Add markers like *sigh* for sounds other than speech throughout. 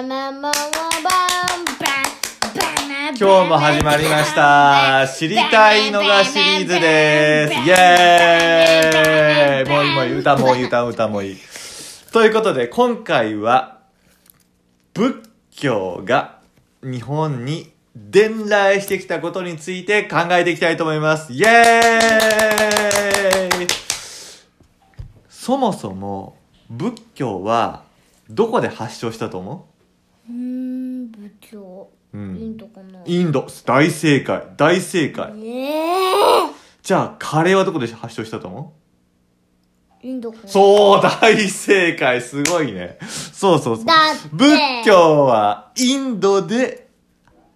バナナバンバンバン今日も始まりました。知りたいのがシリーズです。イエーイもういいもういい。歌もいい、歌歌もいい。ということで、今回は、仏教が日本に伝来してきたことについて考えていきたいと思います。イエーイそもそも、仏教は、どこで発祥したと思うーんインん。ドかなインド。大正解。大正解。ええじゃあ、カレーはどこで発祥したと思インドかうなそう、大正解。すごいね。そうそうそう。だって仏教はインドで、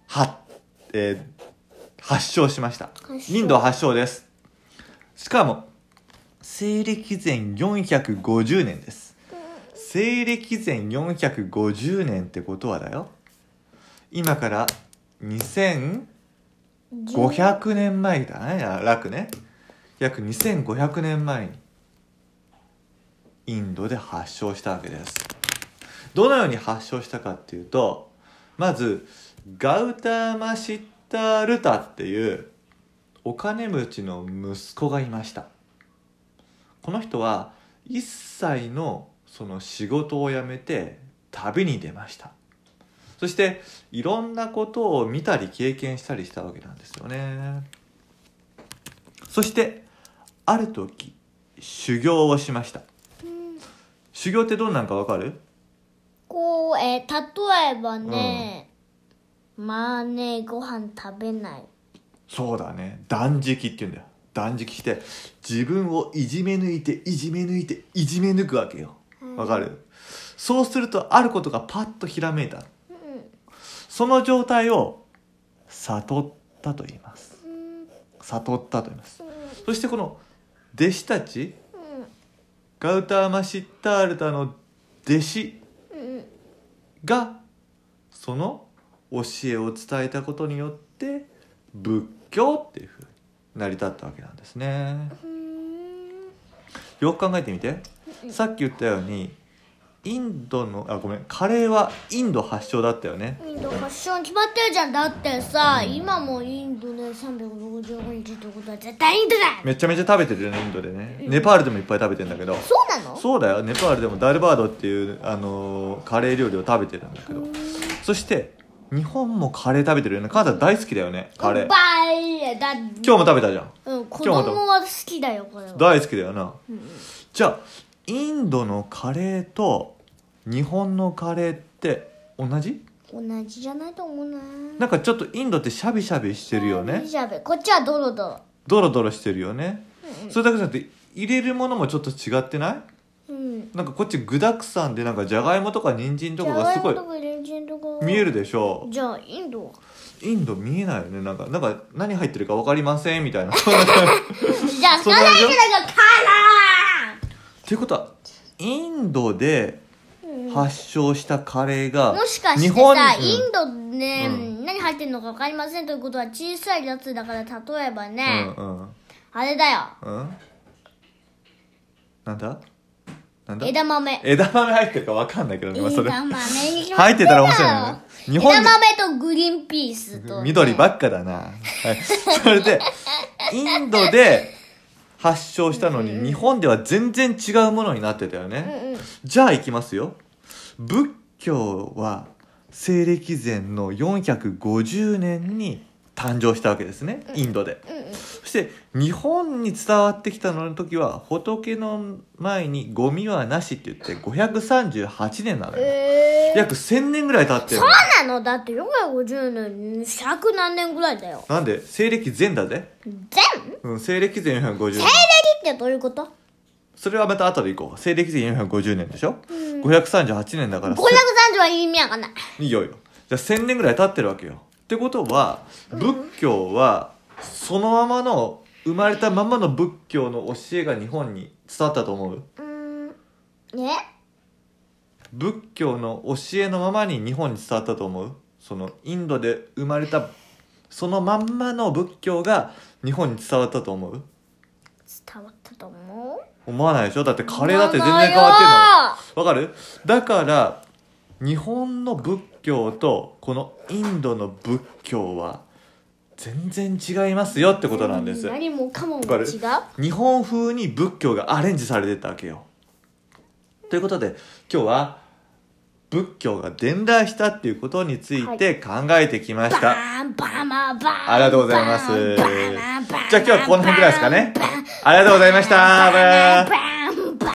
は、えー発祥しました発。祥インド発祥です。しかも、西暦前450年です。西暦前450年ってことはだよ。今から2500年前だね。楽ね。約2500年前に、インドで発祥したわけです。どのように発祥したかっていうと、まず、ガウタマシッタルタっていうお金持ちの息子がいました。この人は一切のその仕事を辞めて旅に出ました。そしていろんなことを見たり経験したりしたわけなんですよね。そしてある時修行をしました。修行ってどんなんかわかる？こうえー例えばね、まあねご飯食べないそうだね断食って言うんだよ断食して自分をいじめ抜いていじめ抜いていじめ抜くわけよわかる？そうするとあることがパッとひらめいた。その状態を悟ったと言います。悟ったと言います。そしてこの弟子たちガウターマシッタールタの弟子がその教えを伝えたことによって仏教っていうふうに成り立ったわけなんですね。よく考えてみて。さっき言ったようにインドのあごめんカレーはインド発祥だったよね。インド発祥に決まってるじゃん。だってさ、今もインドで365日ってことは絶対インドだめちゃめちゃ食べてるよねインドでね。ネパールでもいっぱい食べてんだけど。そうなの？そうだよ。ネパールでもダルバードっていう、あのーカレー料理を食べてるんだけど。そして日本もカレー食べてるよね。カナダ大好きだよねカレー。今日も食べたじゃん。うん、子供は好きだよこれは。大好きだよな、じゃあインドのカレーと日本のカレーって同じ？同じじゃないと思うな。なんかちょっとインドってシャビシャビしてるよね。じゃあこっちはドロドロ。ドロドロしてるよね、それだけじゃなくて入れるものもちょっと違ってない？うん。なんかこっち具沢山でなんかじゃがいもとか人参とかがすごい見えるでしょ？じゃあインドは？インド見えないよね。なんかなんか何入ってるか分かりませんみたいな。っ *laughs* じゃあそれだそんな感じけだがカラていうことはインドで発祥したカレーがーもしかしてさ、うん。インドで、う何入ってるのか分かりませんということは小さいやつだから例えばね、うんうん。あれだよ。うん。なんだ？なんだ？枝豆。枝豆入ってるか分かんないけどね、まあ、それ。枝豆に入ってたら面白いよね。日本で枝豆とグリーンピースと、ね、緑ばっかだな、はい、それでインドで発祥したのに日本では全然違うものになってたよね、じゃあいきますよ。仏教は西暦前の450年に誕生したわけですね。インドで、そして日本に伝わってきたのの時は仏の前にゴミはなしって言って538年なのよ、えー、約1000年ぐらい経ってるそのうなの？だって450年100何年ぐらいだよ。なんで？西暦前だぜ。全うん、西暦前450年。西暦ってどういうこと？それはまた後でいこう。西暦前450年でしょ、538年だから530は意味わかんない。いいよいいよ。じゃあ1000年ぐらい経ってるわけよ。ってことは仏教はそのままの生まれたままの仏教の教えが日本に伝わったと思う？うーん。ね仏教の教えのままに日本に伝わったと思う？そのインドで生まれたそのまんまの仏教が日本に伝わったと思う？伝わったと思う？思わないでしょ？だってカレーだって全然変わってんの。わかる？だから日本の仏教とこのインドの仏教は全然違いますよってことなんです。何もかもわかる？が違う日本風に仏教がアレンジされてたわけよ。ということで今日は仏教が伝来したっていうことについて考えてきました、バーンバーマーバーン。ありがとうございます。じゃあ今日はこの辺ぐらいですかね。ありがとうございました。バイバイ